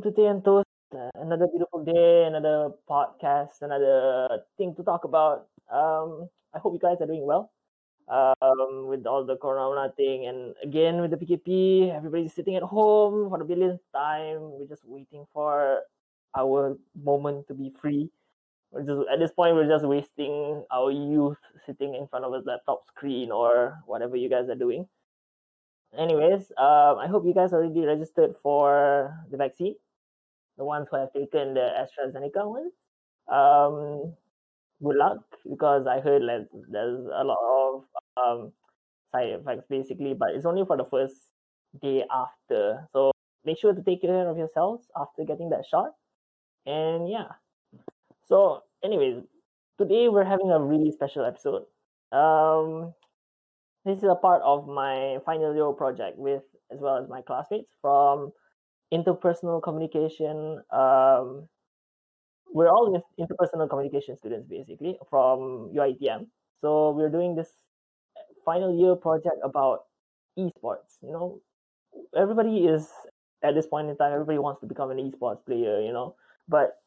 welcome to and Toast. Uh, another beautiful day, another podcast, another thing to talk about. Um, I hope you guys are doing well. Um, with all the corona thing, and again with the PKP, everybody's sitting at home for the billionth time. We're just waiting for our moment to be free. We're just at this point, we're just wasting our youth sitting in front of a laptop screen or whatever you guys are doing anyways, um, I hope you guys already registered for the vaccine. The ones who have taken the AstraZeneca ones. Um, good luck because I heard like there's a lot of um, side effects basically, but it's only for the first day after. So make sure to take care of yourselves after getting that shot. And yeah. So, anyways, today we're having a really special episode. Um, this is a part of my final year project with as well as my classmates from interpersonal communication. Um, we're all interpersonal communication students basically from UITM. So we're doing this final year project about esports. You know, everybody is at this point in time, everybody wants to become an esports player. You know, but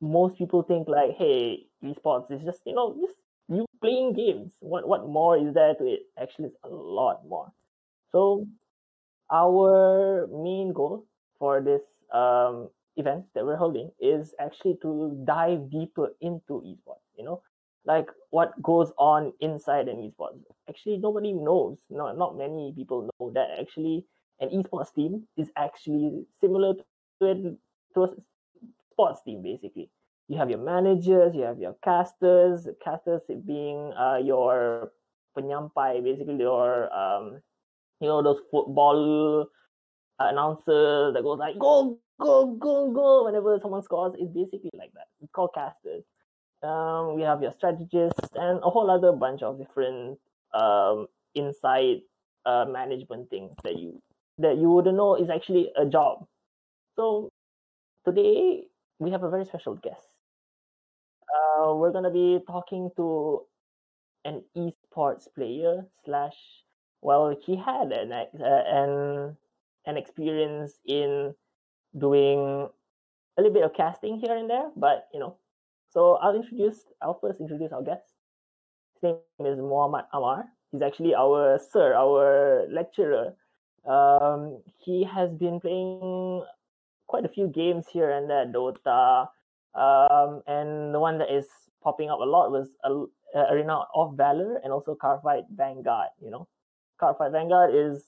most people think like, hey, esports is just you know just you playing games. What what more is there to it? Actually, it's a lot more. So our main goal for this um, event that we're holding is actually to dive deeper into esports. You know, like what goes on inside an esports. Actually, nobody knows. Not not many people know that actually an esports team is actually similar to a, to a sports team basically you have your managers, you have your casters, casters being uh, your penyampai, basically your um, you know those football announcers that goes like go go go go whenever someone scores. It's basically like that. It's called casters. Um, we have your strategists and a whole other bunch of different um, inside uh, management things that you that you wouldn't know is actually a job. So today we have a very special guest uh, we're gonna be talking to an esports player slash. Well, he had an uh, an an experience in doing a little bit of casting here and there, but you know. So I'll introduce. I'll first introduce our guest. His name is Muhammad Amar. He's actually our sir, our lecturer. Um, he has been playing quite a few games here and there, Dota, um, and the one that is popping up a lot was uh, Arena of Valor and also Cardfight Vanguard. You know, Cardfight Vanguard is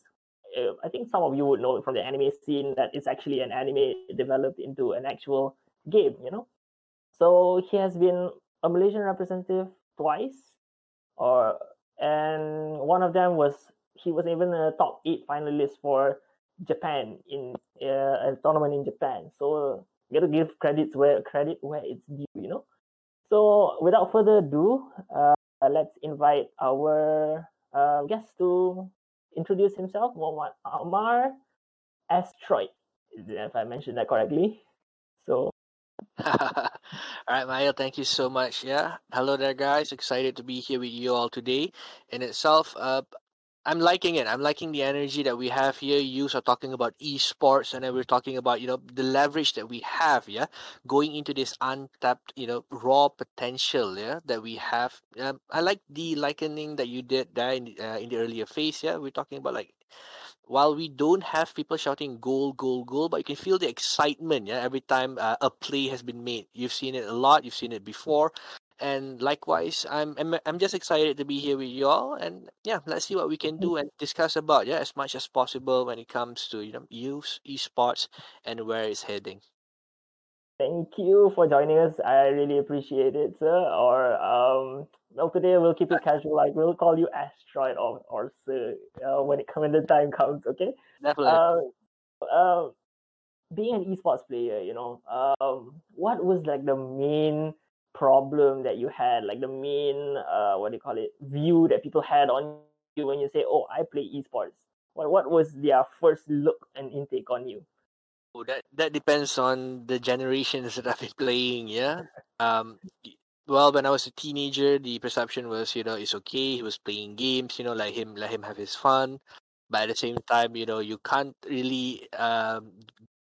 uh, I think some of you would know from the anime scene that it's actually an anime developed into an actual game. You know, so he has been a Malaysian representative twice, or and one of them was he was even a top eight finalist for Japan in uh, a tournament in Japan. So you gotta give credits where credit where it's due, you know. So without further ado, uh, let's invite our uh, guest to introduce himself, Muhammad Amar Asteroid, if I mentioned that correctly. So. all right, Maya, thank you so much. Yeah. Hello there, guys. Excited to be here with you all today. In itself, uh, I'm liking it. I'm liking the energy that we have here. You are talking about esports, and then we're talking about you know the leverage that we have, yeah, going into this untapped, you know, raw potential, yeah, that we have. Um, I like the likening that you did there in the, uh, in the earlier phase. Yeah, we're talking about like while we don't have people shouting goal, goal, goal, but you can feel the excitement, yeah, every time uh, a play has been made. You've seen it a lot. You've seen it before and likewise i'm i'm, I'm just excited to be here with you all. And yeah let's see what we can do and discuss about yeah as much as possible when it comes to you know youth esports and where it's heading. Thank you for joining us. I really appreciate it sir. Or um well today we'll keep it casual. Like we'll call you asteroid or or sir uh, when it come when the time comes okay? Definitely. Uh, uh, being an esports player you know um what was like the main problem that you had, like the main uh what do you call it view that people had on you when you say, "Oh, I play esports." What what was their first look and intake on you? Oh, that that depends on the generations that I've been playing. Yeah. Um. Well, when I was a teenager, the perception was, you know, it's okay. He was playing games. You know, let him let him have his fun. But at the same time, you know, you can't really um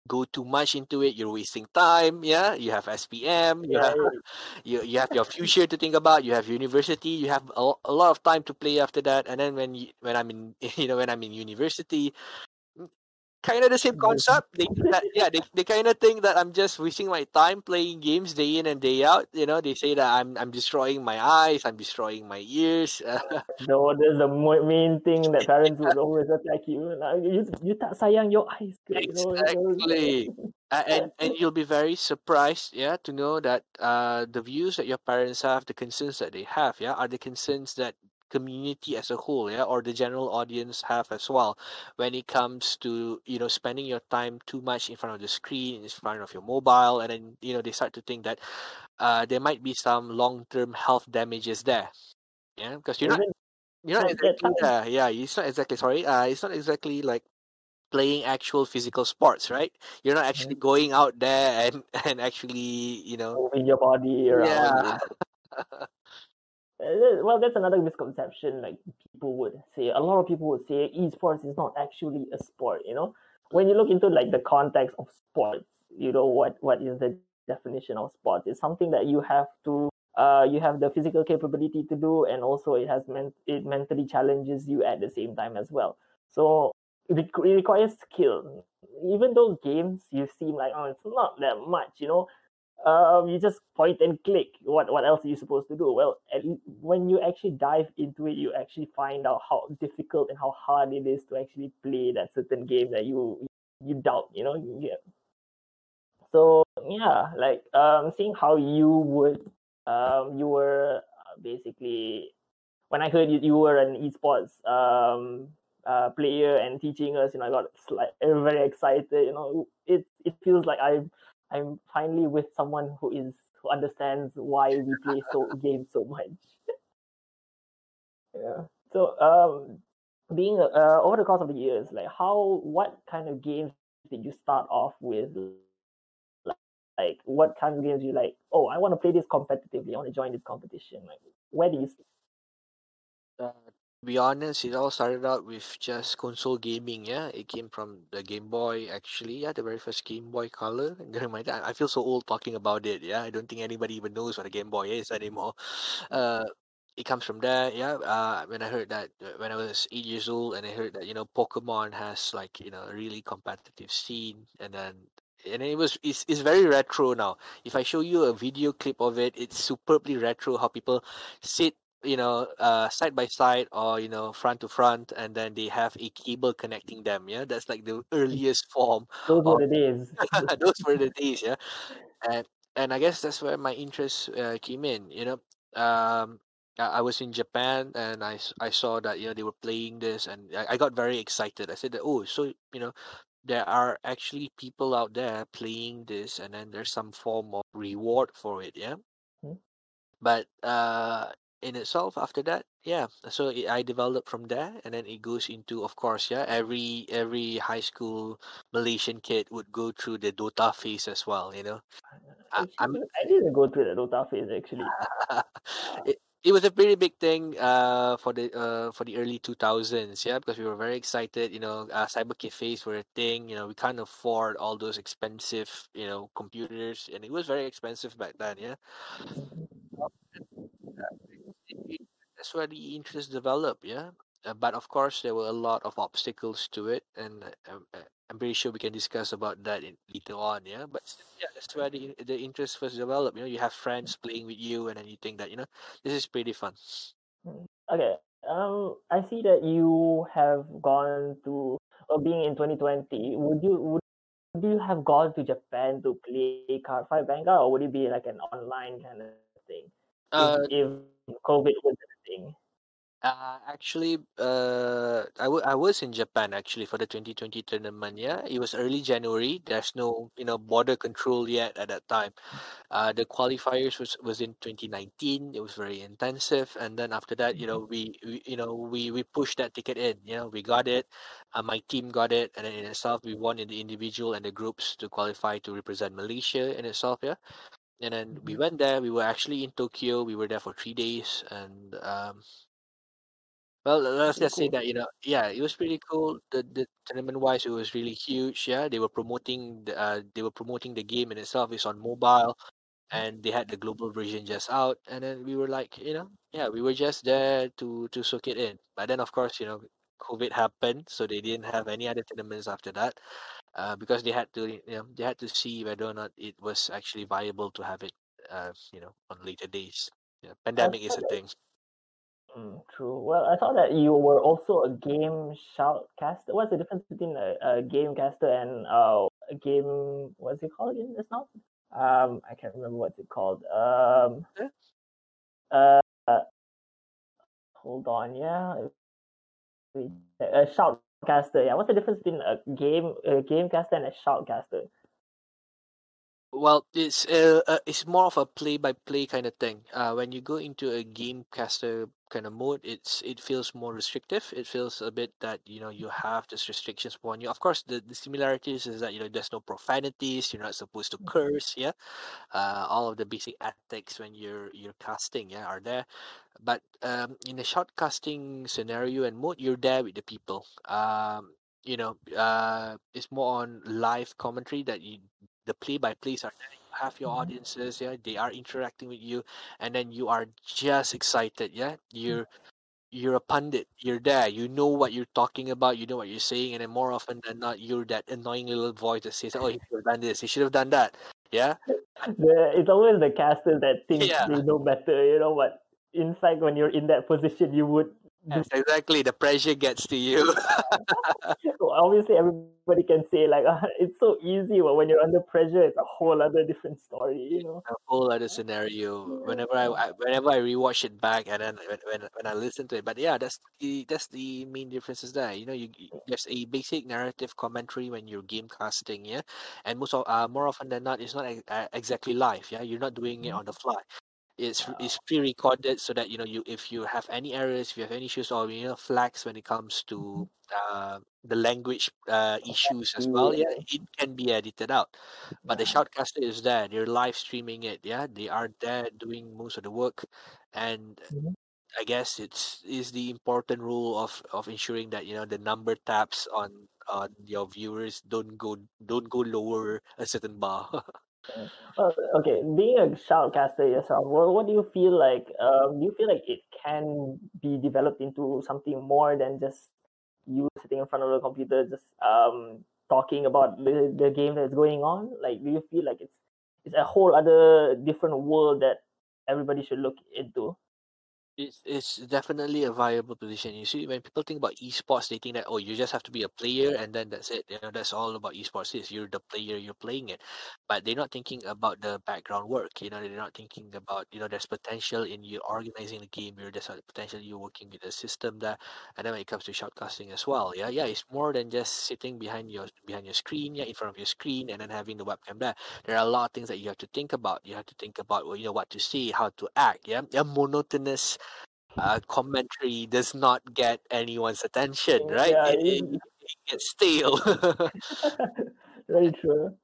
go too much into it, you're wasting time. Yeah, you have SPM, you Yeah, have you, you have your future to think about. You have university. You have a, a lot of time to play after that. And then when you, when I'm in you know when I'm in university, kind of the same concept. They that, yeah, they, they kind of think that I'm just wasting my time playing games day in and day out. You know, they say that I'm I'm destroying my eyes, I'm destroying my ears. no, that's the main thing that parents would always attack you. Like, you, you tak sayang your eyes. You know, it's always- Exactly. Uh, and and you'll be very surprised, yeah, to know that uh the views that your parents have, the concerns that they have, yeah, are the concerns that community as a whole, yeah, or the general audience have as well when it comes to you know spending your time too much in front of the screen, in front of your mobile, and then you know they start to think that uh there might be some long term health damages there, yeah, because you're not Even you're not at that exactly uh, yeah, it's not exactly sorry, uh, it's not exactly like playing actual physical sports, right? You're not actually going out there and and actually, you know, moving your body around. yeah, Well, that's another misconception. Like people would say, a lot of people would say, esports is not actually a sport. You know, when you look into like the context of sports, you know what what is the definition of sports? It's something that you have to, uh, you have the physical capability to do, and also it has meant it mentally challenges you at the same time as well. So it, requires skill. Even though games, you seem like oh, it's not that much. You know, um, you just point and click. What what else are you supposed to do? Well, when you actually dive into it, you actually find out how difficult and how hard it is to actually play that certain game that you you doubt. You know, yeah. So yeah, like um, seeing how you would um you were uh, basically when I heard you, you were an esports um uh player and teaching us, you know, I got like very excited. You know, it it feels like I I'm finally with someone who is who understands why we play so games so much. yeah. So um, being uh, over the course of the years, like how what kind of games did you start off with? Like, what kind of games you like? Oh, I want to play this competitively. I want to join this competition. Like where do you? Uh, be honest, it all started out with just console gaming. Yeah, it came from the Game Boy. Actually, yeah, the very first Game Boy Color. My time, I feel so old talking about it. Yeah, I don't think anybody even knows what a Game Boy is anymore. Uh, it comes from there. Yeah. Uh, when I heard that uh, when I was eight years old, and I heard that you know Pokemon has like you know a really competitive scene, and then. And it was it's, it's very retro now. If I show you a video clip of it, it's superbly retro. How people sit you know uh side by side or you know front to front and then they have a cable connecting them yeah that's like the earliest form Those were the days. those were the days yeah and and i guess that's where my interest uh, came in you know um I was in Japan and I, I saw that you know they were playing this and I, I got very excited. I said that oh so you know there are actually people out there playing this and then there's some form of reward for it yeah Hmm. but uh in itself after that yeah. So it, i developed from there and then it goes into of course yeah every every high school malaysian kid would go through the dota phase as well you know? I, i'm I didn't go through the Dota phase actually. it, it was a pretty big thing uh for the uh for the early 2000s yeah because we were very excited you know uh, cyber cafes were a thing you know we can't afford all those expensive you know computers and it was very expensive back then yeah that's where the interest developed yeah uh, but of course there were a lot of obstacles to it and uh, uh, i'm pretty sure we can discuss about that in, later on yeah but yeah that's where the, the interest first developed you know you have friends playing with you and then you think that you know this is pretty fun Okay. Um, I see that you have gone to, or being in 2020, would you would would you have gone to Japan to play Card Fight or would it be like an online kind of thing? uh If if COVID wasn't a thing. Uh, actually, uh, I wa- I was in Japan actually for the 2020 tournament. Yeah, it was early January. There's no, you know, border control yet at that time. Uh, the qualifiers was was in 2019. It was very intensive, and then after that, you know, we, we you know we we pushed that ticket in. You know, we got it. Uh, my team got it, and then in itself, we won in the individual and the groups to qualify to represent Malaysia in itself. Yeah, and then we Mhm. went there. We were actually in Tokyo. We were there for three days, and um Well, let's just say that, you know, yeah, it was pretty cool. The the tournament wise, it was really huge. Yeah, they were promoting the uh, they were promoting the game in itself. It's on mobile, and they had the global version just out. And then we were like, you know, yeah, we were just there to to soak it in. But then, of course, you know, COVID happened, so they didn't have any other tournaments after that. Uh, because they had to, you know, they had to see whether or not it was actually viable to have it, uh, you know, on later days. Yeah, pandemic is a that thing. mm, true. Well, I thought that you were also a game shoutcaster. What's the difference between a, a game caster and uh, a game? What's it called again? Just now? Um, I can't remember what's it called. Um, Yeah. uh, hold on, yeah. A shoutcaster. Yeah. What's the difference between a game a game caster and a shoutcaster? Well, it's uh, uh, it's more of a play-by-play kind of thing. Uh, when you go into a game caster kind of mode, it's it feels more restrictive. It feels a bit that you know you have these restrictions upon you. Of course, the, the similarities is that you know there's no profanities. You're not supposed to curse. Yeah, uh, all of the basic ethics when you're you're casting, yeah, are there. But um, in a shoutcasting scenario and mode, you're there with the people. Um, you know, uh, it's more on live commentary that you the play by plays are there. You have your Mhm. audiences, yeah, they are interacting with you, and then you are just excited, yeah. You're you're a pundit. You're there. You know what you're talking about. You know what you're saying, and then more often than not, you're that annoying little voice that says, "Oh, he should have done this. He should have done that." Yeah, the it's always the casters that think yeah. they know better, you know. But inside, when you're in that position, you would. Yes, exactly. The pressure gets to you. So obviously, everybody can say like "Ah, it's so easy, but when you're under pressure, it's a whole other different story, you know. a whole other scenario. Whenever I, I whenever I rewatch it back and then when, when when I listen to it, but yeah, that's the that's the main differences there. You know, you there's a basic narrative commentary when you're game casting, yeah, and most of uh more often than not, it's not uh, exactly live. Yeah, you're not doing it Mhm. on the fly. It's it's pre-recorded so that you know you if you have any errors, if you have any issues or you know flags when it comes to uh, the language uh, issues as well, yeah, it can be edited out. But the shoutcaster is there. They're live streaming it. Yeah, they are there doing most of the work, and Mhm. I guess it's is the important rule of of ensuring that you know the number taps on on your viewers don't go don't go lower a certain bar. Well, okay, being a shoutcaster yourself, what, what do you feel like? Um, do you feel like it can be developed into something more than just you sitting in front of the computer, just um talking about the, the game that's going on? Like, do you feel like it's it's a whole other different world that everybody should look into? It's it's definitely a viable position. You see, when people think about esports, they think that oh, you just have to be a player and then that's it. You know, that's all about esports is. You're the player, you're playing it, but they're not thinking about the background work. You know, they're not thinking about you know there's potential in you organizing the game. You're there's potential you working with the system there, and then when it comes to shoutcasting as well, yeah, yeah, it's more than just sitting behind your behind your screen, yeah, in front of your screen, and then having the webcam there. There are a lot of things that you have to think about. You have to think about well, you know what to say, how to act. Yeah, yeah, monotonous uh, commentary does not get anyone's attention, right? Yeah, It, it, it it gets stale. very true.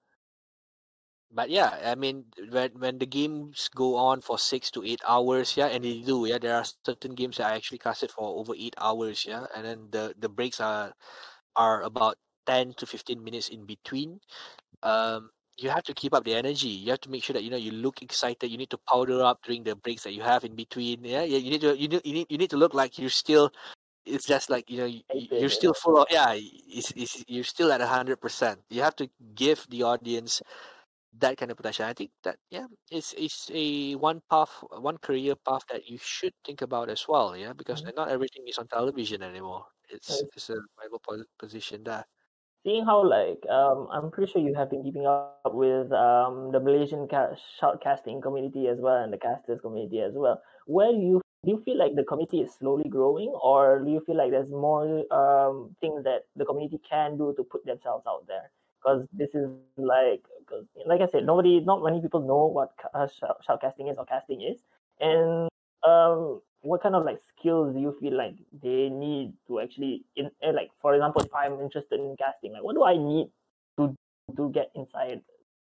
but yeah, I mean, when when the games go on for six to eight hours, yeah, and they do, yeah, there are certain games that I actually casted for over eight hours, yeah, and then the the breaks are are about ten to fifteen minutes in between. Um, you have to keep up the energy. You have to make sure that you know you look excited. You need to powder up during the breaks that you have in between. Yeah, yeah. You need to you need you need you need to look like you're still it's just like you know you, you're still full of yeah it's, it's, you're still at a hundred percent you have to give the audience that kind of potential i think that yeah it's it's a one path one career path that you should think about as well yeah because Mhm. not everything is on television anymore it's it's a viable position there seeing how like um I'm pretty sure you have been keeping up with um the Malaysian ca- shoutcasting community as well and the casters community as well. Where do you do you feel like the community is slowly growing, or do you feel like there's more um things that the community can do to put themselves out there? Because this is like, like I said, nobody, not many people know what uh, shoutcasting is or casting is, and um what kind of like skills do you feel like they need to actually in eh, like for example if i'm interested in casting like what do i need to to get inside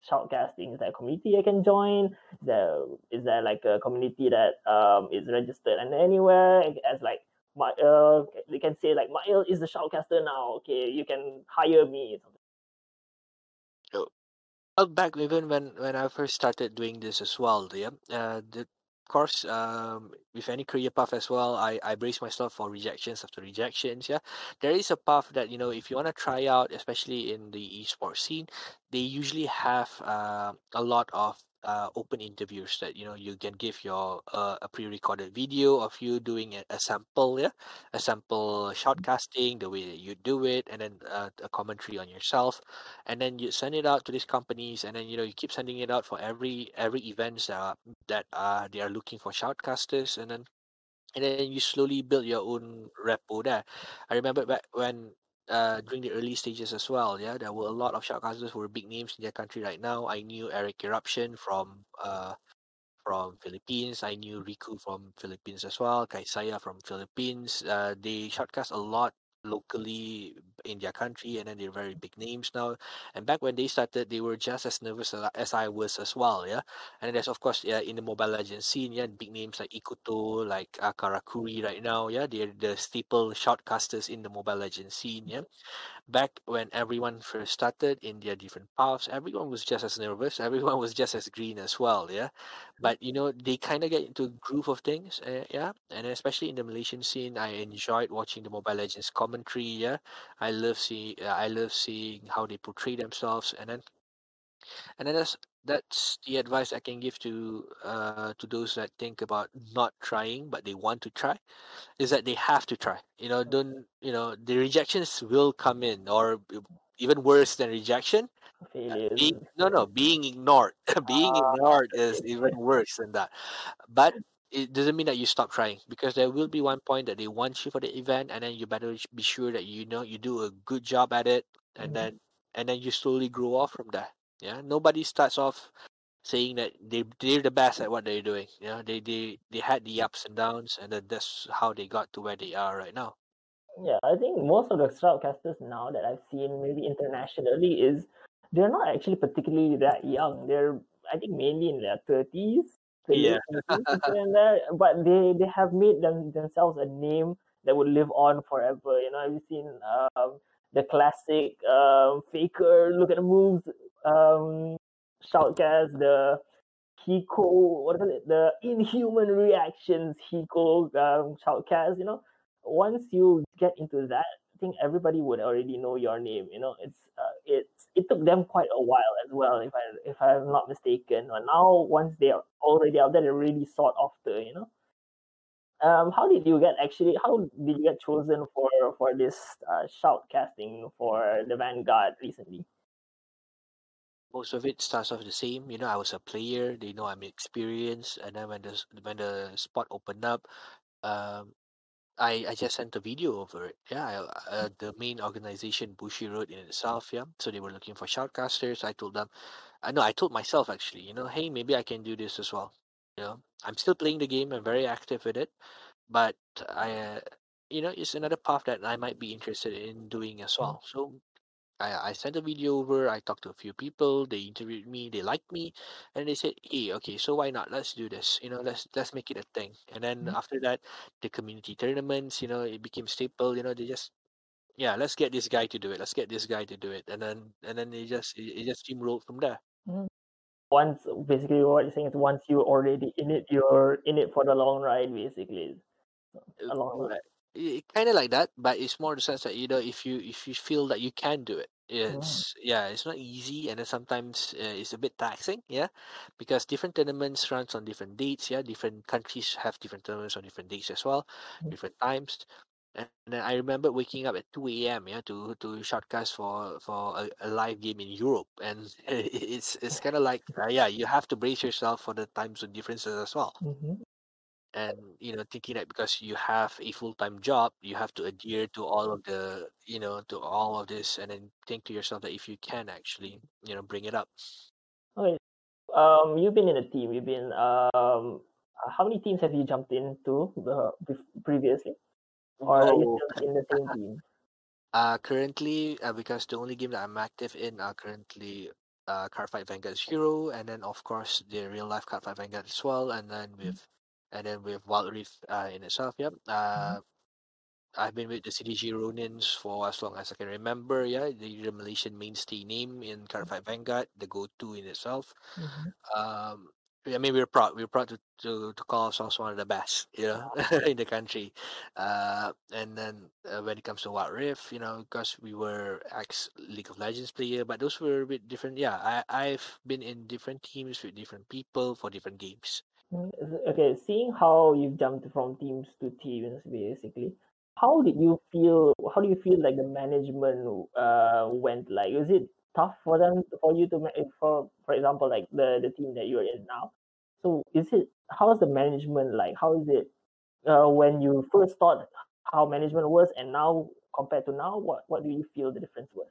shoutcasting is there a community i can join is there is there like a community that um is registered and anywhere as like my uh they can say like Mail is the shoutcaster now. Okay, you can hire me. So, well, back even when when I first started doing this as well, yeah, uh, the, course, um, with any career path as well, I I brace myself for rejections after rejections. Yeah, there is a path that you know if you want to try out, especially in the esports scene, they usually have uh, a lot of uh, open interviews that you know you can give your uh, a pre-recorded video of you doing a, a sample yeah? A sample shoutcasting the way that you do it and then uh, a commentary on yourself and then you send it out to these companies and then you know you keep sending it out for every every events that that uh, they are looking for shoutcasters and then and then you slowly build your own repo there. I remember back when uh, during the early stages as well. Yeah, there were a lot of shoutcasters who were big names in their country right now. I knew Eric Eruption from uh, from Philippines. I knew Riku from Philippines as well. Kaisaya from Philippines. Uh, they shoutcast a lot locally in their country and then they're very big names now. And back when they started they were just as nervous as i was as well yeah? And there's of course yeah in the mobile legends scene yeah big names like ikuto like uh, karakuri right now yeah? They're the staple shoutcasters in the mobile legends scene yeah back when everyone first started in their different paths, everyone was just as nervous. Everyone was just as green as well. Yeah, but you know they kind of get into a groove of things. Uh, yeah, and especially in the Malaysian scene, I enjoyed watching the Mobile Legends commentary. Yeah, I love uh, I love seeing how they portray themselves, and then and then that's that's the advice I can give to uh to those that think about not trying but they want to try is that they have to try. You know, don't you know the rejections will come in, or even worse than rejection, Failures. being no no being ignored. being Ah, ignored is even worse than that. But it doesn't mean that you stop trying because there will be one point that they want you for the event, and then you better be sure that you know you do a good job at it, and Mhm. then and then you slowly grow off from there. Yeah, nobody starts off saying that they they're the best at what they're doing. You know, they they they had the ups and downs, and then that's how they got to where they are right now. Yeah, I think most of the shoutcasters now that I've seen, maybe internationally, is they're not actually particularly that young. They're I think mainly in their thirties, Yeah. But they they have made them themselves a name that would live on forever. You know, have you seen um, the classic um, faker? Look at the moves. Um, shoutcast the Hiko, what is it? The inhuman reactions Hiko um, shoutcast. You know, once you get into that, I think everybody would already know your name. You know, it's uh, it's it took them quite a while as well, if I if I'm not mistaken. But now once they are already out there, they're really sought after. You know. Um, how did you get actually? How did you get chosen for for this uh, shoutcasting for the Vanguard recently? Most of it starts off the same. You know, I was a player. They know I'm experienced, and then when the when the spot opened up, um, I I just sent a video over it. Yeah, I, uh, the main organization Bushiroad in itself. Yeah, so they were looking for shoutcasters. I told them, I know I told myself actually. You know, hey, maybe I can do this as well. You know, I'm still playing the game. I'm very active with it, but I, uh, you know, it's another path that I might be interested in doing as well. So I, I sent a video over. I talked to a few people. They interviewed me. They liked me, and they said, "Hey, okay, so why not? Let's do this. You know, let's let's make it a thing." And then Mhm. after that, the community tournaments. You know, it became staple. You know, they just yeah, let's get this guy to do it. Let's get this guy to do it, and then and then it just it, it just steamrolled from there. Mhm. Once basically what you're saying is once you're already in it, you're in it for the long ride. Basically, a long ride. kind of like that, but it's more the sense that you know if you if you feel that you can do it, it's yeah, it's not easy, and then sometimes uh, it's a bit taxing, yeah, because different tournaments runs on different dates, yeah, different countries have different tournaments on different dates as well, Mhm. different times. And then I remember waking up at two a.m. yeah to to shotcast for for a, a live game in Europe, and it's it's kind of like uh, yeah you have to brace yourself for the time zone differences as well Mhm. And you know thinking that because you have a full-time job you have to adhere to all of the you know to all of this and then think to yourself that if you can actually you know bring it up Okay. Um, you've been in a team. You've been um, how many teams have you jumped into the previously, or are you oh still in the same team? uh currently uh, because the only game that i'm active in are currently uh cardfight vanguard zero and then of course the real life cardfight vanguard as well and then with and then with wild reef uh in itself yep uh I've been with the CDG Ronins for as long as I can remember. Yeah, the, the Malaysian mainstay name in Cardfight Vanguard, the go-to in itself. Mm-hmm. Um, I mean, we're proud. We're proud to, to, to call ourselves one of the best, you know, in the country. Uh, and then uh, when it comes to Wild Rift, you know, because we were ex League of Legends player, but those were a bit different. Yeah, I I've been in different teams with different people for different games. Okay, seeing how you've jumped from teams to teams, basically, how did you feel? How do you feel like the management uh went? Like, is it tough for them for you to ma- for for example, like the the team that you're in now? So, is it how's the management like? How is it uh when you first thought how management was, and now compared to now, what what do you feel the difference was?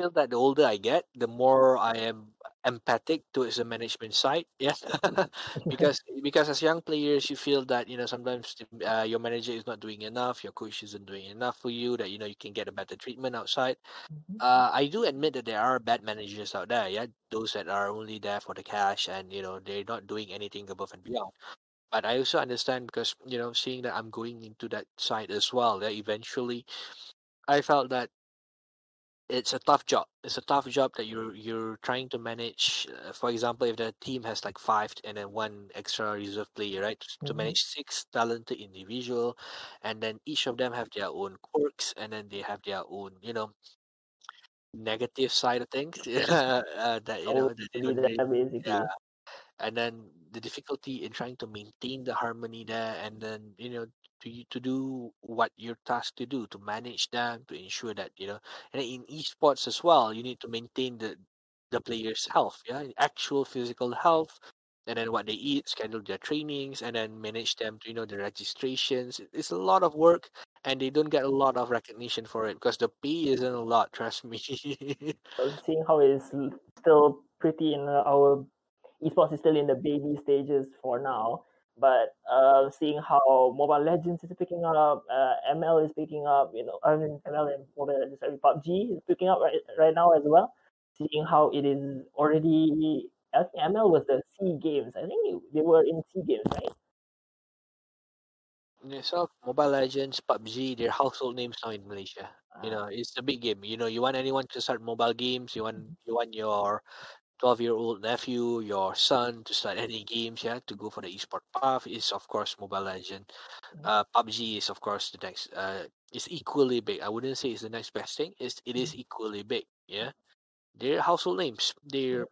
Feel that the older I get, the more I am empathic towards the management side. Yeah, because because as young players, you feel that you know sometimes uh, your manager is not doing enough, your coach isn't doing enough for you. That you know you can get a better treatment outside. Mhm. Uh, I do admit that there are bad managers out there. Yeah, those that are only there for the cash and you know they're not doing anything above and beyond. But I also understand because you know seeing that I'm going into that side as well. That eventually I felt that it's a tough job. It's a tough job that you're you're trying to manage. Uh, for example, if the team has like five and then one extra reserve player, right? To Mhm. manage six talented individual, and then each of them have their own quirks, and then they have their own, you know, negative side of things. uh, that you know that they don't really, there, yeah. And then the difficulty in trying to maintain the harmony there and then you know to to do what you're tasked to do to manage them to ensure that you know and in esports as well you need to maintain the the players health yeah actual physical health and then what they eat schedule their trainings and then manage them to you know the registrations. It's a lot of work and they don't get a lot of recognition for it because the pay isn't a lot trust me. Seeing how it's still pretty in our esports is still in the baby stages for now. But uh, seeing how Mobile Legends is picking up, uh, ML is picking up, you know, I mean ML and Mobile Legends, sorry, PUBG is picking up right right now as well. Seeing how it is already, I think ML was the SEA Games. I think they were in SEA Games, right? Yourself, Mobile Legends, PUBG, they're household names now in Malaysia. You know, Uh, it's a big game. You know, you want anyone to start mobile games, you want you want your 12 year old nephew, your son to start any games, yeah, to go for the esport path is of course Mobile Legend. Mhm. Uh PUBG is of course the next uh it's equally big. I wouldn't say it's the next best thing. It's it is equally big, yeah. They're household names. They're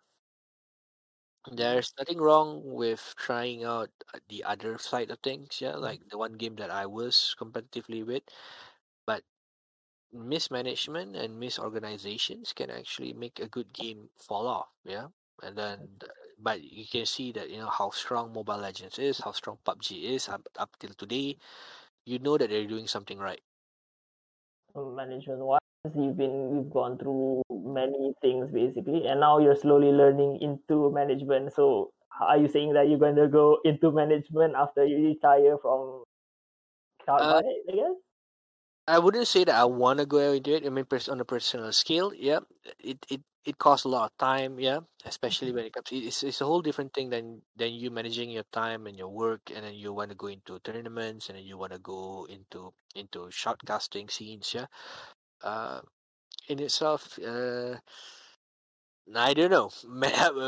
there's nothing wrong with trying out uh, the other side of things, yeah, like the one game that I was competitively with, mismanagement and misorganizations can actually make a good game fall off, yeah. And then, but you can see that you know how strong Mobile Legends is, how strong PUBG is up, up till today. You know that they're doing something right. management wise you've been you've gone through many things basically and now you're slowly learning into management so are you saying that you're going to go into management after you retire from Uh, I guess? I wouldn't say that I want to go and do it. I mean, on a personal scale, yeah, it it it costs a lot of time, yeah, especially when it comes. It's it's a whole different thing than than you managing your time and your work, and then you want to go into tournaments, and then you want to go into into shoutcasting scenes, yeah. Uh, in itself, uh, I don't know.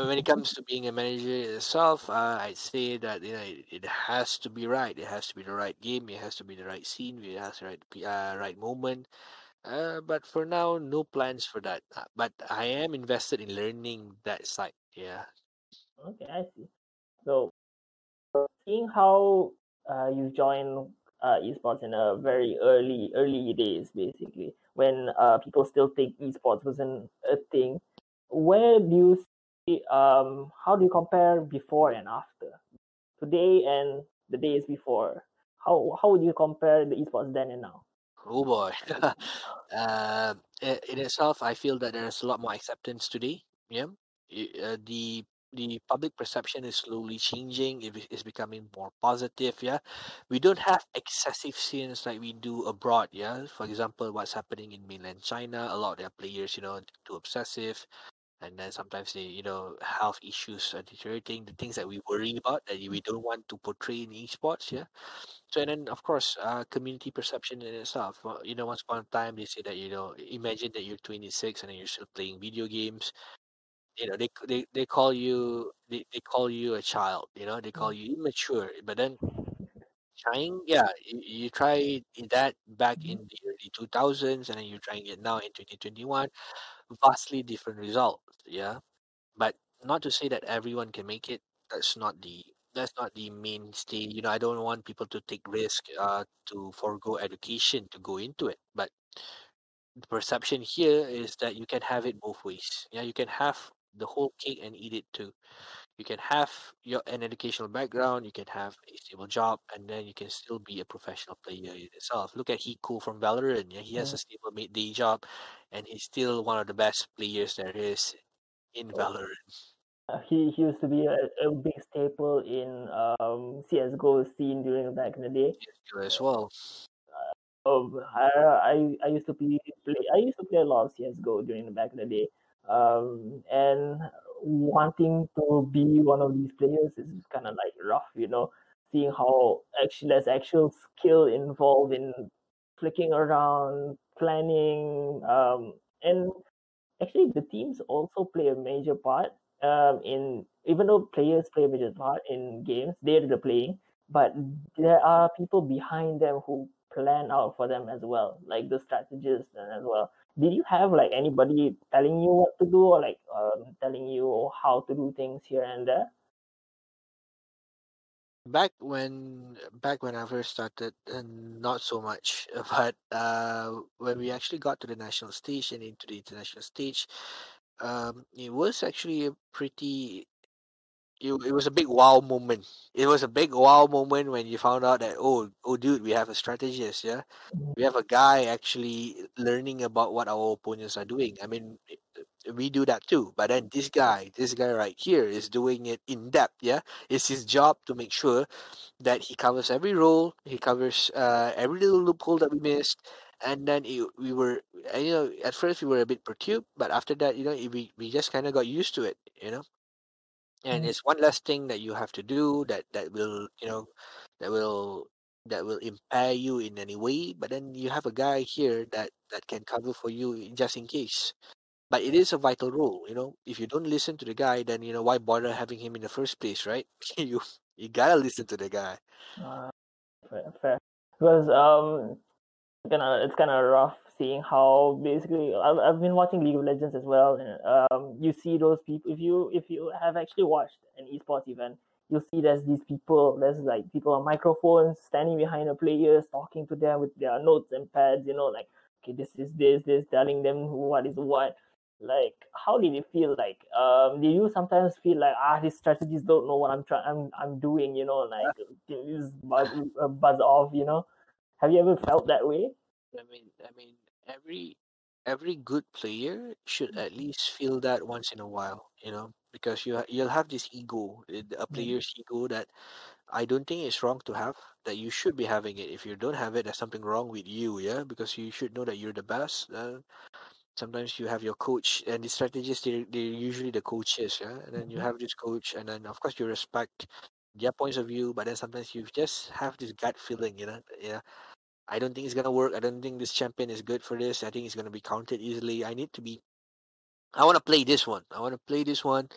When it comes to being a manager itself, uh, I'd say that you know it, it has to be right. It has to be the right game. It has to be the right scene. It has the right uh, right moment. Uh, but for now, no plans for that. Uh, But I am invested in learning that side. Yeah. Okay, I see. So seeing how uh, you joined uh, esports in a very early early days basically when uh, people still think esports wasn't a thing where do you see um how do you compare before and after today and the days before how how would you compare the esports then and now Oh boy. uh, in itself, I feel that there's a lot more acceptance today. Yeah. Uh, the the public perception is slowly changing. It is becoming more positive. Yeah. We don't have excessive scenes like we do abroad. Yeah. For example, what's happening in mainland China, a lot of their players, you know, too obsessive. And then sometimes they you know health issues are deteriorating the things that we worry about that we don't want to portray in esports yeah. So and then of course uh, community perception in itself. You know once upon a time they say that you know imagine that you're 26 and then you're still playing video games. You know they they, they call you they, they call you a child you know they call you immature but then trying yeah you, you try that back in the early 2000s and then you're trying it now in 2021 vastly different results yeah? But not to say that everyone can make it that's not the that's not the mainstay you know i don't want people to take risk uh to forego education to go into it but the perception here is that you can have it both ways yeah? You can have the whole cake and eat it too you can have your an educational background you can have a stable job and then you can still be a professional player in itself look at Hiko from Valorant yeah he has Mm. a stable day job and he's still one of the best players there is in. Valorant Uh, he, he used to be a, a big staple in um, CSGO scene during back in the day. CS:GO as well Um, I, I I used to play, play I used to play a lot of CS:GO during the back in the day. Um, and wanting to be one of these players is kind of like rough, you know, seeing how actually there's actual skill involved in flicking around, planning, um, and actually the teams also play a major part um, in even though players play a major part in games they're the playing but there are people behind them who plan out for them as well like the strategists and as well did you have like anybody telling you what to do or like um, telling you how to do things here and there? Back when back when I first started and not so much but uh when we actually got to the national stage and into the international stage um it was actually a pretty it, it was a big wow moment. It was a big wow moment when you found out that oh oh dude we have a strategist yeah? Mm-hmm. We have a guy actually learning about what our opponents are doing. I mean eh, we do that too but then this guy this guy right here is doing it in depth yeah? It's his job to make sure that he covers every role he covers uh, every little loophole that we missed and then it, we were eh, you know at first we were a bit perturbed but after that you know it, we, we just kind of got used to it you know and Mm. it's one less thing that you have to do that that will you know that will that will impair you in any way but then you have a guy here that that can cover for you just in case but it is a vital role you know if you don't listen to the guy then you know why bother having him in the first place right you you gotta listen to the guy uh, fair, fair. because um of it's kind of rough seeing how basically I've, I've been watching League of Legends as well, and um, you see those people. If you if you have actually watched an esports event, you'll see there's these people. There's like people on microphones standing behind the players, talking to them with their notes and pads. You know, like okay, this is this, this, telling them what is what. Like, how did it feel like? Um, do you sometimes feel like ah, these strategists don't know what I'm trying, I'm I'm doing. You know, like this buzz, uh, buzz off. You know, have you ever felt that way? i mean i mean every every good player should at least feel that once in a while you know because you you'll have this ego uh, a Mm. player's ego that I don't think it's wrong to have that you should be having it. If you don't have it, there's something wrong with you, yeah. Because you should know that you're the best. Uh, sometimes you have your coach, and the strategists they they're usually the coaches, yeah. And then you Mhm. have this coach, and then of course you respect their points of view, but then sometimes you just have this gut feeling, you know, yeah. I don't think it's gonna work. I don't think this champion is good for this. I think it's gonna be counted easily. I need to be. I want to play this one. I want to play this one,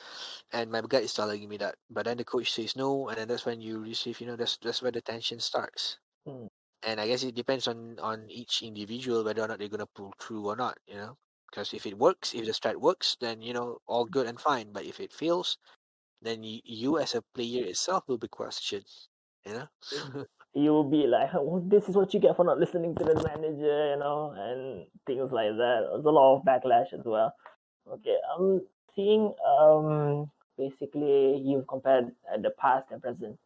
and my gut is telling me that. But then the coach says no, and then that's when you receive. You know, that's that's where the tension starts. Mm. And I guess it depends on on each individual whether or not they're gonna pull through or not. You know, because if it works, if the strat works, then you know all good and fine. But if it fails, then you, you as a player itself will be questioned. You know. you will be like, oh, this is what you get for not listening to the manager, you know, and things like that. There's a lot of backlash as well. Okay, I'm seeing um basically you've compared uh, the past and present.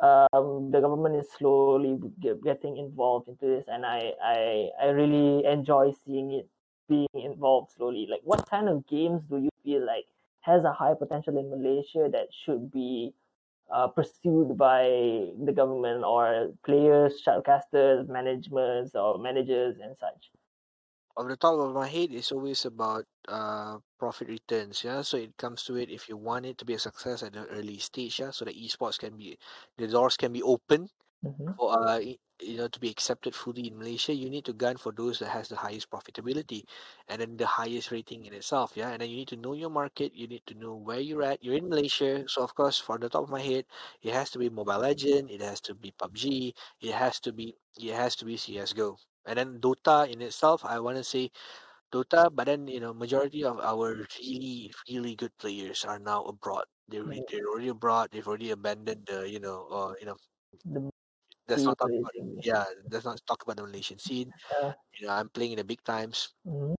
Um, the government is slowly get, getting involved into this, and I, I I really enjoy seeing it being involved slowly. Like, what kind of games do you feel like has a high potential in Malaysia that should be uh, pursued by the government or players, shoutcasters, managements, or managers and such. off the top of my head, it's always about uh profit returns. Yeah, so it comes to it if you want it to be a success at an early stage. Yeah, so the esports can be the doors can be open Mm-hmm. for uh you know to be accepted fully in Malaysia. You need to gun for those that has the highest profitability and then the highest rating in itself. Yeah, and then you need to know your market. You need to know where you're at. You're in Malaysia, so of course, for the top of my head, it has to be Mobile Legend. It has to be PUBG. It has to be it has to be CS:GO. And then Dota in itself, I want to say Dota, but then you know, majority of our really, really good players are now abroad. They're Mm, they're already abroad. They've already abandoned the you know, uh, you know, The let's not talk about yeah, let's not talk about the Malaysian scene. Uh, You know, I'm playing in the big times. mhm.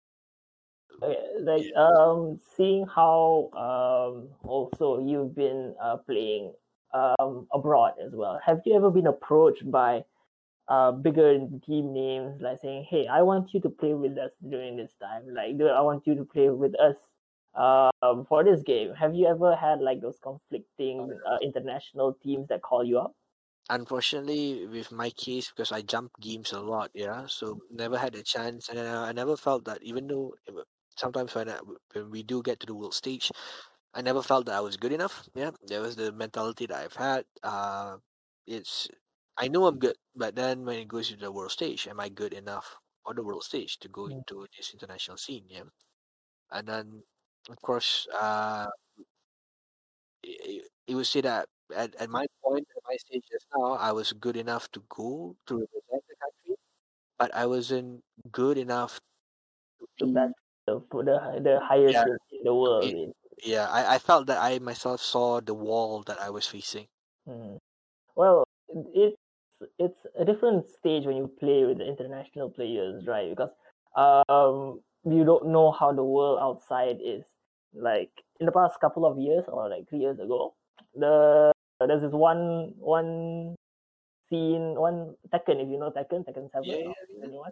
Okay, like um seeing how um also you've been uh playing um abroad as well. Have you ever been approached by uh bigger team names like saying, Hey, I want you to play with us during this time. Like I want you to play with us um for this game. Have you ever had like those conflicting uh, international teams that call you up? Unfortunately, with my case, because I jump games a lot, yeah, so never had a chance, and I, I never felt that even though sometimes when I, when we do get to the world stage, I never felt that I was good enough. Yeah, that was the mentality that I've had. Uh, it's I know I'm good, but then when it goes to the world stage, am I good enough on the world stage to go into this international scene? Yeah, and then of course, uh, it, it would say that at, at my point, at my stage just now, I was good enough to go to represent the country, but I wasn't good enough to be the the the highest yeah, in the world. really. yeah. I, I felt that I myself saw the wall that I was facing. Mm. Well, it's it's a different stage when you play with the international players, right? Because um, you don't know how the world outside is. Like in the past couple of years, or like three years ago, the there's this one one scene, one Tekken, if you know Tekken, Tekken Seven Yeah, or yeah, yeah. anyone.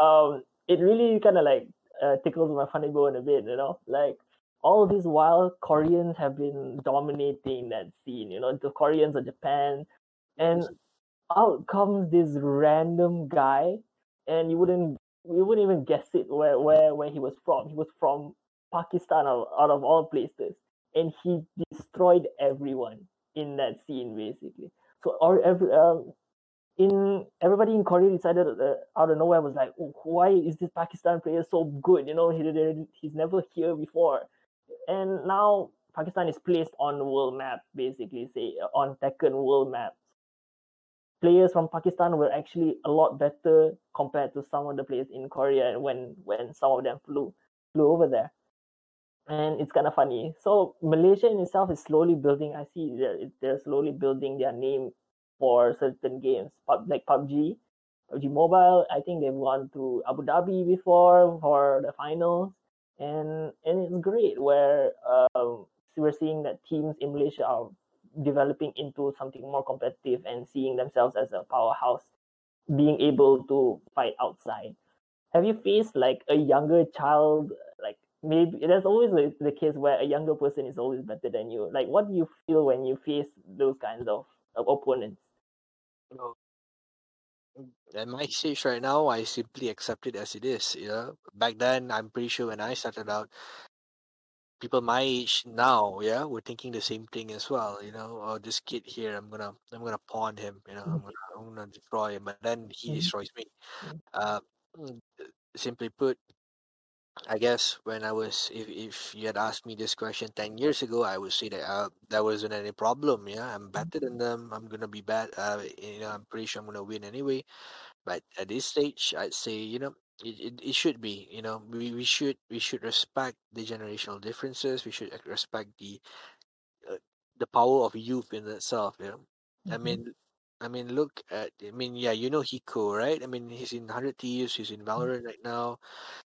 Um, it really kind of like uh, tickles my funny bone a bit, you know, like all these while Koreans have been dominating that scene, you know, the Koreans or Japan, and out comes this random guy, and you wouldn't you wouldn't even guess it where where where he was from. He was from Pakistan out, out of all places, and he destroyed everyone in that scene basically. So or every um, in everybody in Korea decided uh, out of nowhere was like, oh, why is this Pakistan player so good? You know, he he's never here before, and now Pakistan is placed on the world map basically, say on Tekken world map. Players from Pakistan were actually a lot better compared to some of the players in Korea when when some of them flew flew over there and it's kind of funny. So Malaysia in itself is slowly building. I see they're, they're slowly building their name for certain games, like PUBG, PUBG Mobile. I think they've gone to Abu Dhabi before for the finals, and and it's great where um, we're seeing that teams in Malaysia are developing into something more competitive and seeing themselves as a powerhouse, being able to fight outside. Have you faced like a younger child maybe there's always the, the case where a younger person is always better than you like what do you feel when you face those kinds of, of opponents at my stage right now, I simply accept it as it is. You know, back then, I'm pretty sure when I started out, people my age now, yeah, were thinking the same thing as well. You know, oh, this kid here, I'm gonna, I'm gonna pawn him. You know, I'm gonna, I'm gonna destroy him. But then he Mhm. destroys me. Mhm. Uh, mm, simply put, I guess when I was, if, if you had asked me this question 10 years ago, I would say that uh, there wasn't any problem. Yeah, I'm better than them. I'm going to be bad. Uh, you know, I'm pretty sure I'm going to win anyway. But at this stage, I'd say, you know, it, it, it should be, you know, we, we should we should respect the generational differences. We should respect the uh, the power of youth in itself. You know, I Mhm. mean, I mean, look at, I mean, yeah, you know Hiko, right? I mean, he's in 100 Thieves, he's in Valorant right now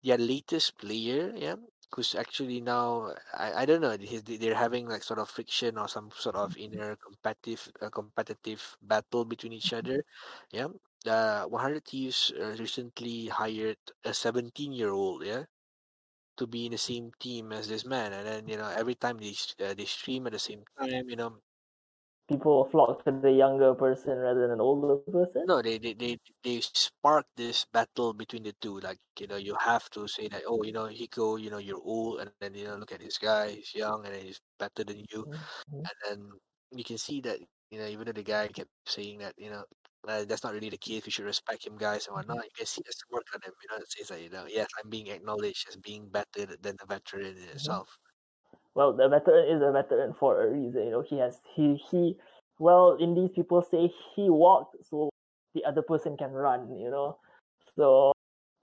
their latest player, yeah, who's actually now I, I don't know he's, they're having like sort of friction or some sort of inner competitive uh, competitive battle between each other, yeah. Uh, 100 Thieves uh, recently hired a 17 year old, yeah, to be in the same team as this man, and then you know every time they uh, they stream at the same time, you know people flock to the younger person rather than an older person. No, they they they they spark this battle between the two. Like you know, you have to say that oh, you know, Hiko, you know, you're old, and then you know, look at this guy, he's young, and then he's better than you, Mhm. and then you can see that you know, even though the guy kept saying that you know. Uh, that's not really the case. We should respect him, guys, and whatnot. You can see the smirk on him. You know, it says that you know, yes, I'm being acknowledged as being better than the veteran in itself. Well, the veteran is a veteran for a reason. You know, he has he he. Well, in these people say he walked so the other person can run. You know, so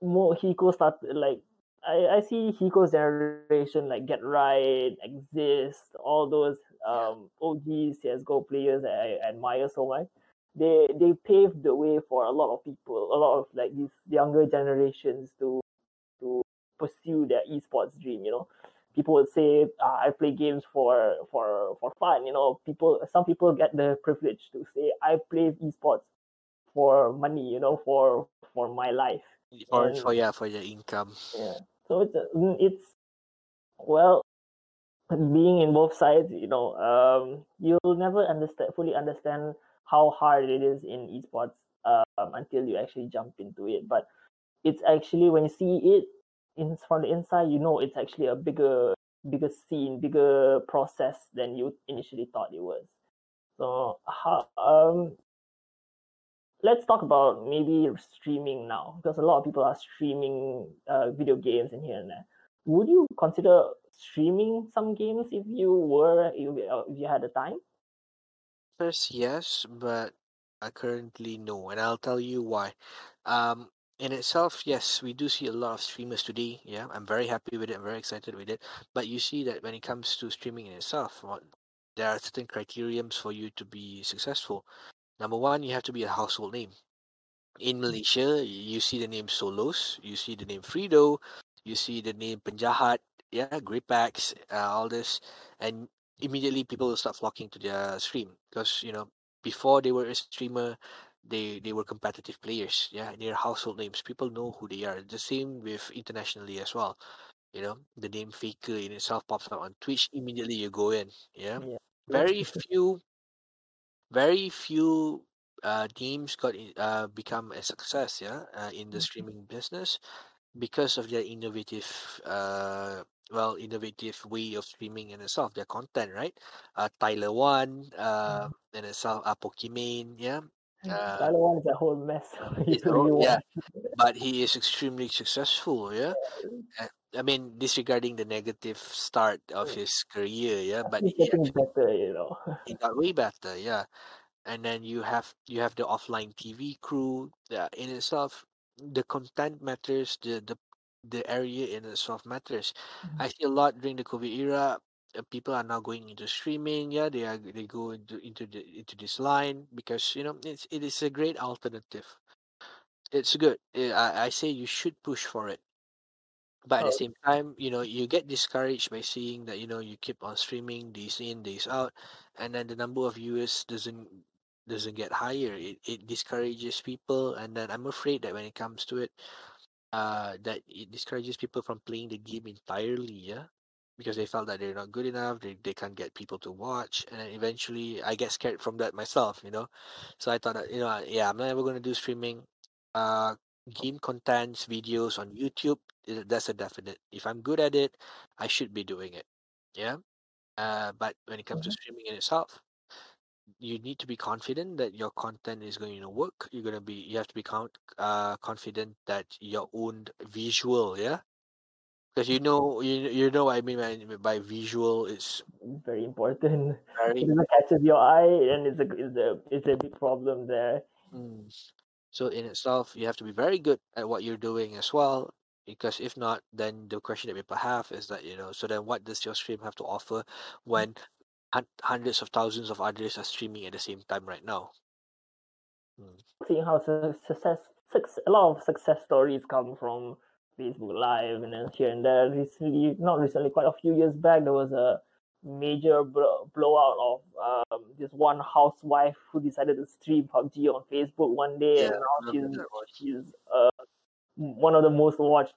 more Hiko started like I, I see Hiko's generation like Get Right, Exist, all those um OG CSGO players that I admire so much. They they paved the way for a lot of people, a lot of like these younger generations to to pursue their esports dream, you know. People would say, ah, I play games for for for fun, you know. People some people get the privilege to say I play esports for money, you know, for for my life. For And- for yeah, for your income. yeah. So it's uh, it's well being in both sides, you know, um, you'll never understand fully understand how hard it is in esports um, until you actually jump into it. But it's actually when you see it in from the inside, you know it's actually a bigger bigger scene, bigger process than you initially thought it was. So how um let's talk about maybe streaming now because a lot of people are streaming uh, video games and here and there. Would you consider streaming some games if you were if, uh, you had the time? First, yes, but I currently no, and I'll tell you why. Um, in itself, yes, we do see a lot of streamers today. Yeah, I'm very happy with it. I'm very excited with it. But you see that when it comes to streaming in itself, what there are certain criteriums for you to be successful. Number one, you have to be a household name. In Malaysia, you see the name Solos, you see the name Frido, you see the name Penjahat, yeah, Gripax, uh, all this, and immediately people will start flocking to their stream because you know before they were a streamer, they they were competitive players. Yeah, they're household names. People know who they are. The same with internationally as well. You know, the name Faker in itself pops up on Twitch. Immediately you go in. Yeah, Yeah. very few, very few uh teams got uh become a success. Yeah, uh, in the Mhm. streaming business because of their innovative uh well innovative way of streaming in itself their content right uh Tyler1 uh and itself uh pokimane yeah uh one is a whole mess. It's You all- really yeah. but he is extremely successful yeah Uh, i mean disregarding the negative start of Mm. his career yeah but He's he getting better, you know. he got way better yeah and then you have you have the offline tv crew yeah in itself the content matters the the the area in itself matters Mhm. i see a lot during the covid era uh, people are now going into streaming yeah they are they go into into the into this line because you know it's it is a great alternative it's good Eh, i i say you should push for it but at the Oh. same time, you know, you get discouraged by seeing that, you know, you keep on streaming days in, days out, and then the number of viewers doesn't doesn't get higher. It it discourages people, and then I'm afraid that when it comes to it, uh, that it discourages people from playing the game entirely, yeah, because they felt that they're not good enough, they they can't get people to watch, and then eventually I get scared from that myself, you know. So I thought that, you know, yeah, I'm never gonna do streaming. Uh, game contents videos on YouTube that's a definite. If I'm good at it, I should be doing it. Yeah. Uh, but when it comes to Mhm. streaming in itself, you need to be confident that your content is going to work. You're gonna be. You have to be count, uh, confident that your own visual. Yeah. Because you know, you you know what I mean by, by visual. It's Very important. very it catches your eye, and it's a it's a it's a big problem there. Mm. So in itself, you have to be very good at what you're doing as well. Because if not, then the question that people have is that you know. So then, what does your stream have to offer when hun- hundreds of thousands of others are streaming at the same time right now? Mm. seeing how success, success a lot of success stories come from Facebook Live and then here and there. Recently, not recently, quite a few years back, there was a major blow, blowout of um, this one housewife who decided to stream PUBG on Facebook one day, Yeah, and now she's one. she's uh, one of the most watched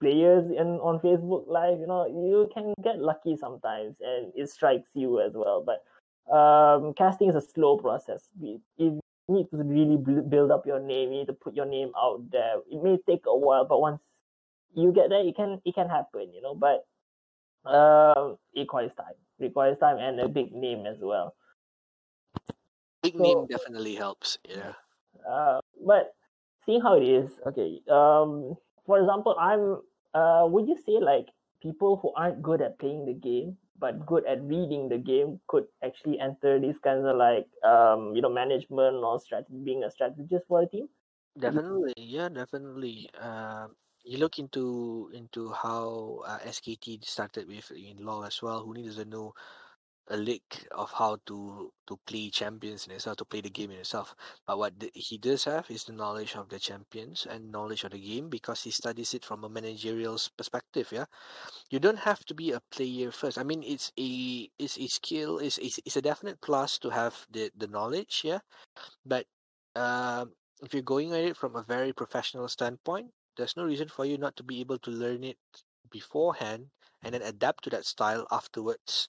players in on Facebook Live. You know, you can get lucky sometimes, and it strikes you as well. But um, casting is a slow process. You need to really build up your name. You need to put your name out there. It may take a while, but once you get there, it can it can happen, you know. But um, it requires time. It requires time and a big name as well. Big so, name definitely helps. Yeah. Uh, but seeing how it is, okay. Um, for example, I'm. Uh, would you say like people who aren't good at playing the game but good at reading the game could actually enter these kinds of like um you know management or strategy being a strategist for a team? Definitely, yeah, definitely. Um, you look into into how uh, SKT started with in law as well. Who needs to know a lick of how to to play champions and itself, to play the game in itself. But what he does have is the knowledge of the champions and knowledge of the game because he studies it from a managerial perspective. Yeah, you don't have to be a player first. I mean, it's a it's a skill. It's it's, it's a definite plus to have the the knowledge. Yeah, but um, if you're going at it from a very professional standpoint, there's no reason for you not to be able to learn it beforehand and then adapt to that style afterwards.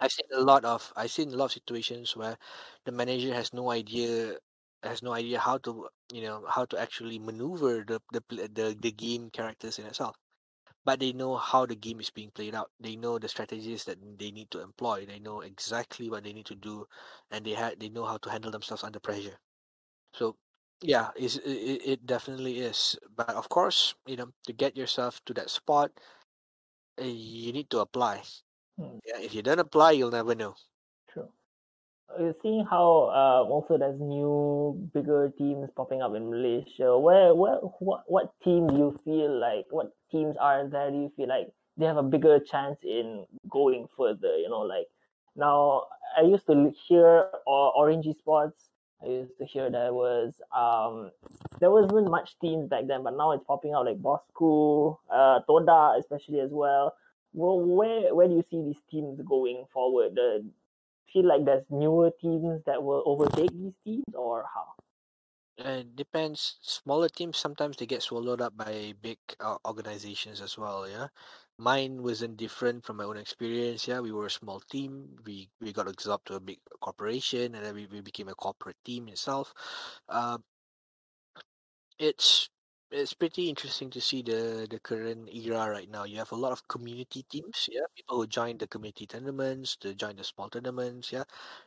I've seen a lot of I've seen a lot of situations where the manager has no idea has no idea how to you know how to actually maneuver the the the, the game characters in itself. But they know how the game is being played out. They know the strategies that they need to employ. They know exactly what they need to do and they had they know how to handle themselves under pressure. So yeah, is it, it definitely is. But of course, you know, to get yourself to that spot, uh, you need to apply. Hmm. Yeah, if you don't apply, you'll never know. True. You seeing how uh, also there's new bigger teams popping up in Malaysia. Where where what what team do you feel like what teams are there? Do you feel like they have a bigger chance in going further? You know, like now I used to hear or Orange Esports I used to hear there was um there wasn't much teams back then, but now it's popping out like Bosco, uh, Todak especially as well. Well, where where do you see these teams going forward? The feel like there's newer teams that will overtake these teams, or how? It depends. Smaller teams sometimes they get swallowed up by big uh, organizations as well. Yeah, mine wasn't different from my own experience. Yeah, we were a small team. We we got absorbed to a big corporation, and then we, we became a corporate team itself. Uh, it's it's pretty interesting to see the the current era right now. You have a lot of community teams, yeah, people who join the community tournaments, to join the small tournaments, yeah,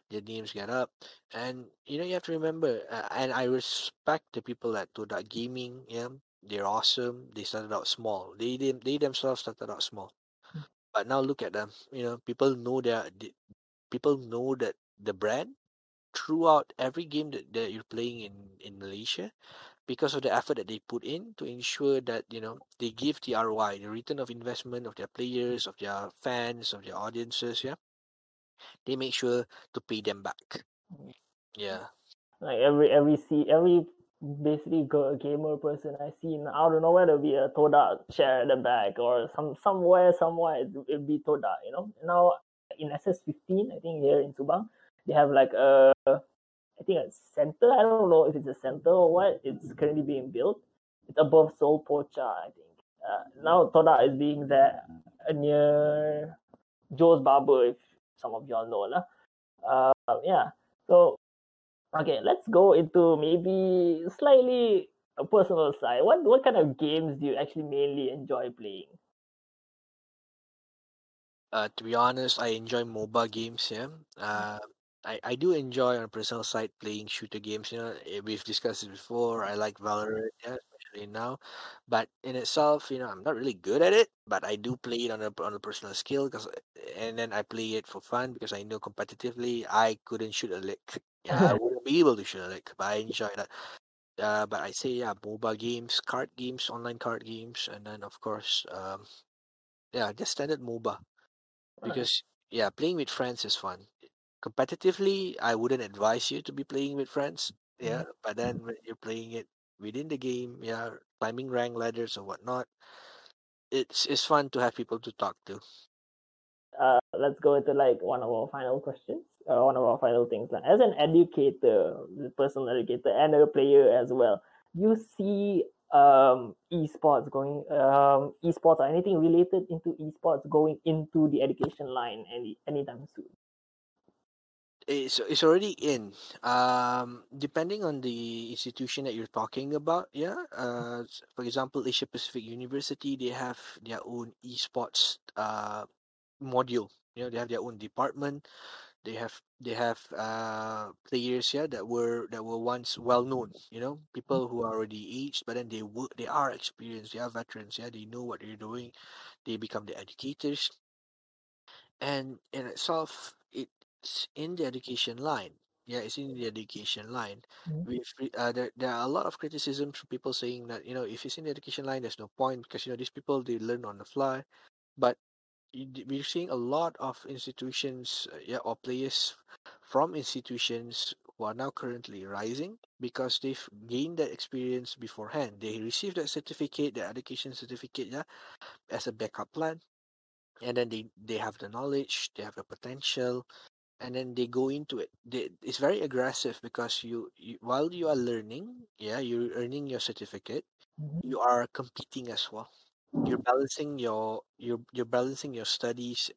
their names get up, and you know you have to remember, uh, and I respect the people at Todak Gaming, yeah, they're awesome. They started out small. They they, they themselves started out small, hmm. but now look at them. You know, people know their people know that the brand throughout every game that, that you're playing in in Malaysia because of the effort that they put in to ensure that you know they give the ROI, the return of investment of their players, of their fans, of their audiences. Yeah, they make sure to pay them back. Yeah, like every every see every basically go gamer person I see I don't know whether it'll be a Todak share at the back or some somewhere somewhere it will be Todak. You know now in SS15 I think here in Subang they have like a I think a center. I don't know if it's a center or what. It's currently being built. It's above Seoul Pocha, I think. Uh, now Todak is being there uh, near Joe's Barber, if some of y'all know. Lah. Uh, yeah. So, okay, let's go into maybe slightly a personal side. What what kind of games do you actually mainly enjoy playing? Uh, to be honest, I enjoy MOBA games. Yeah. Uh, I, I do enjoy on personal side playing shooter games. You know, eh, we've discussed it before. I like Valorant, yeah, especially now. But in itself, you know, I'm not really good at it. But I do play it on a on a personal skill, because and then I play it for fun because I know competitively I couldn't shoot a lick. Yeah, I wouldn't be able to share lick, but I enjoy that. Uh, but I say yeah, mobile games, card games, online card games, and then of course, um, yeah, just standard MOBA. Because yeah, playing with friends is fun competitively, I wouldn't advise you to be playing with friends. Yeah, mm-hmm. but then when you're playing it within the game, yeah, climbing rank ladders or whatnot, it's it's fun to have people to talk to. Uh, let's go into like one of our final questions, uh, one of our final things. As an educator, personal educator, and a player as well, you see um esports going um esports or anything related into esports going into the education line any anytime soon it's it's already in. Um, depending on the institution that you're talking about, yeah. Uh, for example, Asia Pacific University, they have their own esports uh module. You know, they have their own department. They have they have uh players yeah that were that were once well known. You know, people who are already aged, but then they work. They are experienced. They are veterans. Yeah, they know what they're doing. They become the educators and in itself it's in the education line yeah it's in the education line Mhm. we've uh, there, there are a lot of criticisms from people saying that you know if it's in the education line there's no point because you know these people they learn on the fly but we're seeing a lot of institutions uh, yeah or players from institutions who are now currently rising because they've gained that experience beforehand. They received that certificate the education certificate yeah as a backup plan and then they they have the knowledge they have the potential and then they go into it. They, it's very aggressive because you, you while you are learning yeah you're earning your certificate Mhm. you are competing as well you're balancing your you're, you're balancing your studies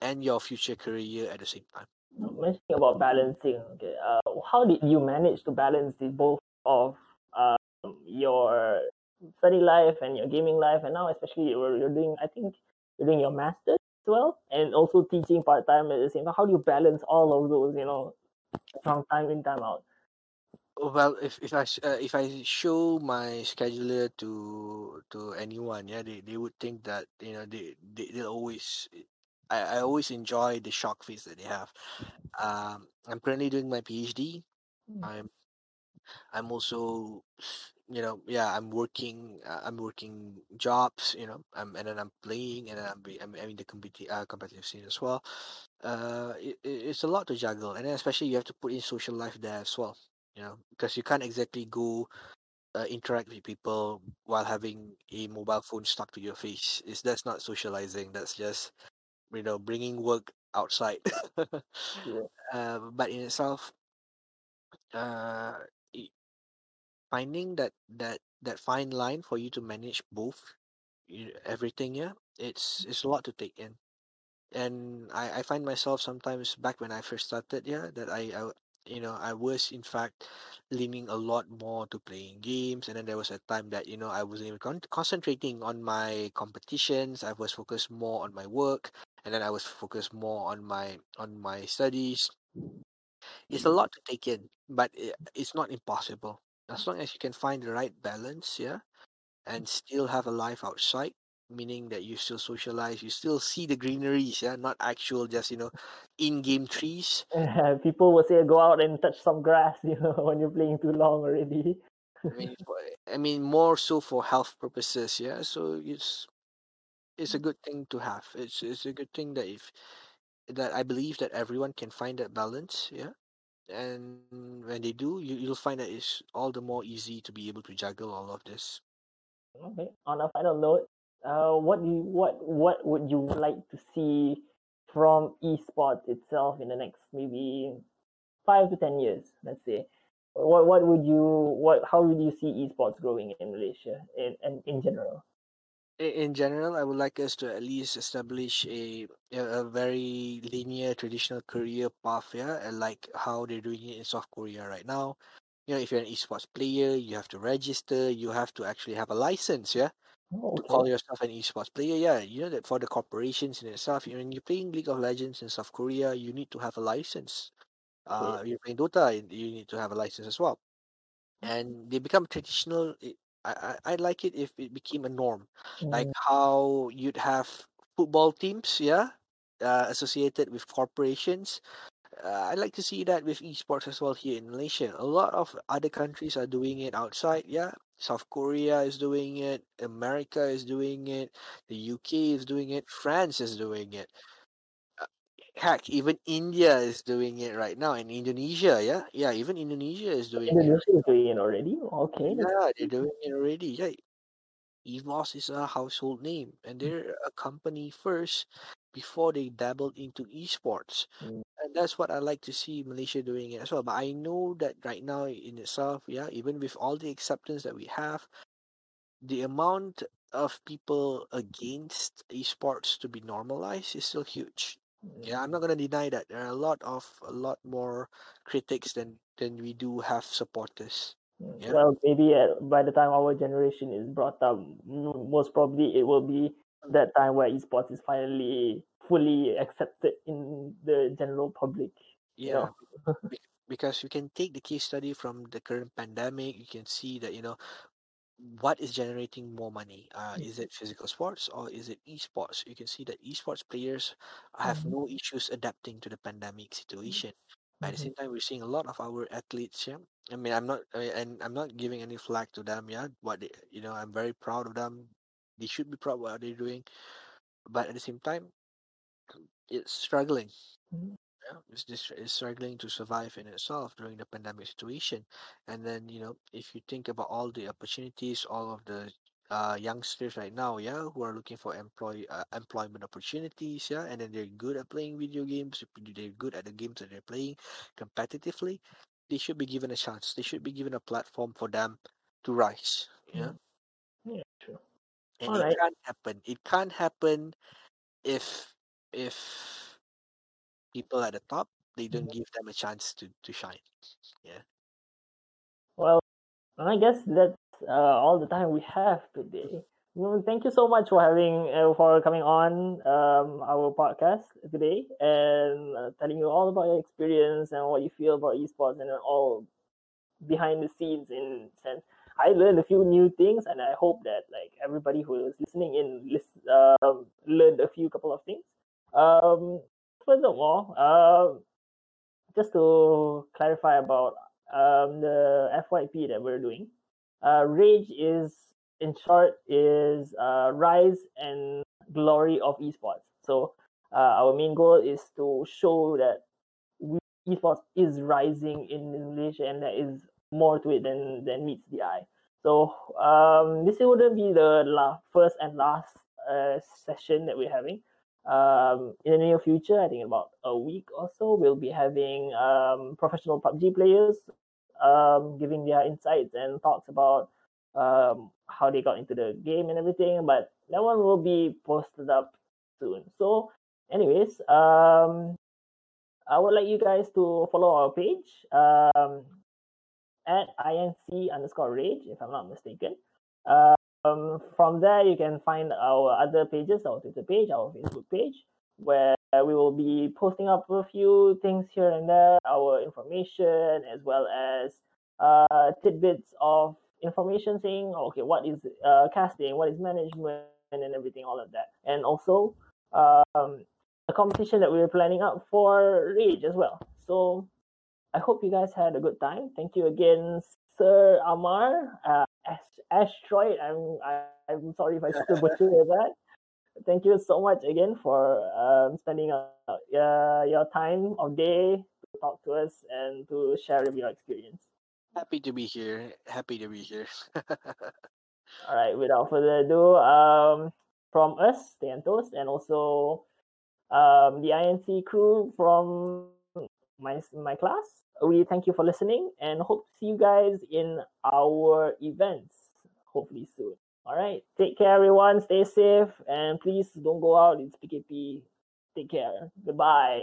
and your future career at the same time mentioning about balancing, okay, uh, how did you manage to balance the both of um, your study life and your gaming life, and now especially you're, you're doing, I think you're doing your masters as well, and also teaching part time at the same time. How do you balance all of those, you know, from time in time out? Well if, if i uh, if i show my scheduler to to anyone yeah they, they would think that you know they, they they'll always I, I always enjoy the shock face that they have. Um i'm currently doing my phd Mm. i'm i'm also you know yeah i'm working uh, i'm working jobs you know i'm and then i'm playing and then i'm, I'm, I'm in the competi- uh, competitive scene as well. Uh it- it's a lot to juggle and then especially you have to put in social life there as well you know because you can't exactly go uh, interact with people while having a mobile phone stuck to your face. Is that's not socializing that's just you know bringing work outside. Yeah. uh, but in itself uh finding that that that fine line for you to manage both you, everything yeah it's it's a lot to take in. And I, I find myself sometimes back when I first started, yeah, that I, I you know, I was in fact leaning a lot more to playing games, and then there was a time that you know I wasn't even con- concentrating on my competitions. I was focused more on my work, and then I was focused more on my on my studies. It's a mm-hmm. lot to take in, but it, it's not impossible as long as you can find the right balance, yeah, and mm. still have a life outside meaning that you still socialize you still see the greeneries yeah not actual just you know in-game trees People will say go out and touch some grass, you know, when you're playing too long already. i mean i mean more so for health purposes yeah so it's it's a good thing to have it's it's a good thing that if that i believe that everyone can find that balance yeah and when they do you, you'll find that it's all the more easy to be able to juggle all of this Okay. On a final note, uh, what do you, what what would you like to see from esports itself in the next maybe five to ten years? Let's say. What what would you what how would you see esports growing in Malaysia in in, in general? In general, I would like us to at least establish a a very linear traditional career path, yeah, like how they're doing it in South Korea right now. You know, if you're an esports player, you have to register, you have to actually have a license, yeah, Oh, to call yourself an esports player. Yeah, you know that for the corporations in itself, you know, when you're playing League of Legends in South Korea, you need to have a license. Uh, you're playing Dota, you need to have a license as well and they become traditional. I, I I like it if it became a norm, like Mm, how you'd have football teams, yeah, uh, associated with corporations. Uh, I like to see that with esports as well here in Malaysia. A lot of other countries are doing it outside, yeah. South Korea is doing it, America is doing it, the UK is doing it, France is doing it. Uh, Heck, even India is doing it right now, and Indonesia, yeah, yeah, even Indonesia is doing it Indonesia is doing it already. Okay, Yeah, they're doing it already. Yeah, EVOS is a household name, and they're a company first before they dabbled into esports. mm, that's what I like to see Malaysia doing it as well. But I know that right now in itself, yeah, even with all the acceptance that we have, the amount of people against esports to be normalized is still huge. Yeah, I'm not gonna deny that there are a lot of a lot more critics than than we do have supporters. Mm, yeah. Well, maybe by the time our generation is brought up, most probably it will be that time where esports is finally fully accepted in the general public. you Yeah, know? because you can take the case study from the current pandemic, you can see that you know what is generating more money. Uh, is it physical sports or is it esports? You can see that esports players have Mhm. no issues adapting to the pandemic situation. At the Mhm. same time, we're seeing a lot of our athletes. Yeah, I mean, I'm not, I mean, and I'm not giving any flag to them. Yeah, what they, you know, I'm very proud of them. They should be proud of what they're doing, but at the same time, it's struggling. Mhm. Yeah, it's just it's struggling to survive in itself during the pandemic situation. And then, you know, if you think about all the opportunities, all of the uh, youngsters right now, yeah, who are looking for employ uh, employment opportunities, yeah, and then they're good at playing video games, they're good at the games that they're playing competitively, they should be given a chance. They should be given a platform for them to rise. Yeah, Yeah, true. and All it right. can't happen. It can't happen if if people at the top they don't Mhm. give them a chance to to shine. Yeah. Well, I guess that's uh, all the time we have today. Well, thank you so much for having uh, for coming on um, our podcast today and uh, telling you all about your experience and what you feel about esports and all behind the scenes in sense. I learned a few new things, and I hope that like everybody who is listening in list, um, learned a few couple of things. Um, furthermore, uh, just to clarify about um, the FYP that we're doing, uh, Rage is in short is uh, rise and glory of esports. So uh, our main goal is to show that we, esports is rising in Malaysia and there is more to it than than meets the eye. So um, this wouldn't be the la- first and last uh, session that we're having. Um, in the near future, I think about a week or so, we'll be having um, professional PUBG players um, giving their insights and thoughts about um, how they got into the game and everything. But that one will be posted up soon. So, anyways, um, I would like you guys to follow our page um, at inc underscore rage, if I'm not mistaken. Um, from there, you can find our other pages, our Twitter page, our Facebook page, where we will be posting up a few things here and there, our information, as well as uh, tidbits of information saying, okay, what is uh, casting, what is management, and everything, all of that. And also, um, a competition that we are planning out for Rage as well. So I hope you guys had a good time. Thank you again, Sir Amar, uh, Asteroid. I'm I, I'm sorry if I still butcher that. Thank you so much again for um, spending uh, uh, your time of day to talk to us and to share your experience. Happy to be here. Happy to be here. All right. Without further ado, um, from us, Stantos, and also um, the INC crew from my my class. We thank you for listening and hope to see you guys in our events hopefully soon. All right. Take care, everyone. Stay safe and please don't go out. It's PKP. Take care. Goodbye.